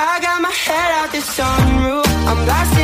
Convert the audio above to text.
I got my head out the sunroof. I'm blasting.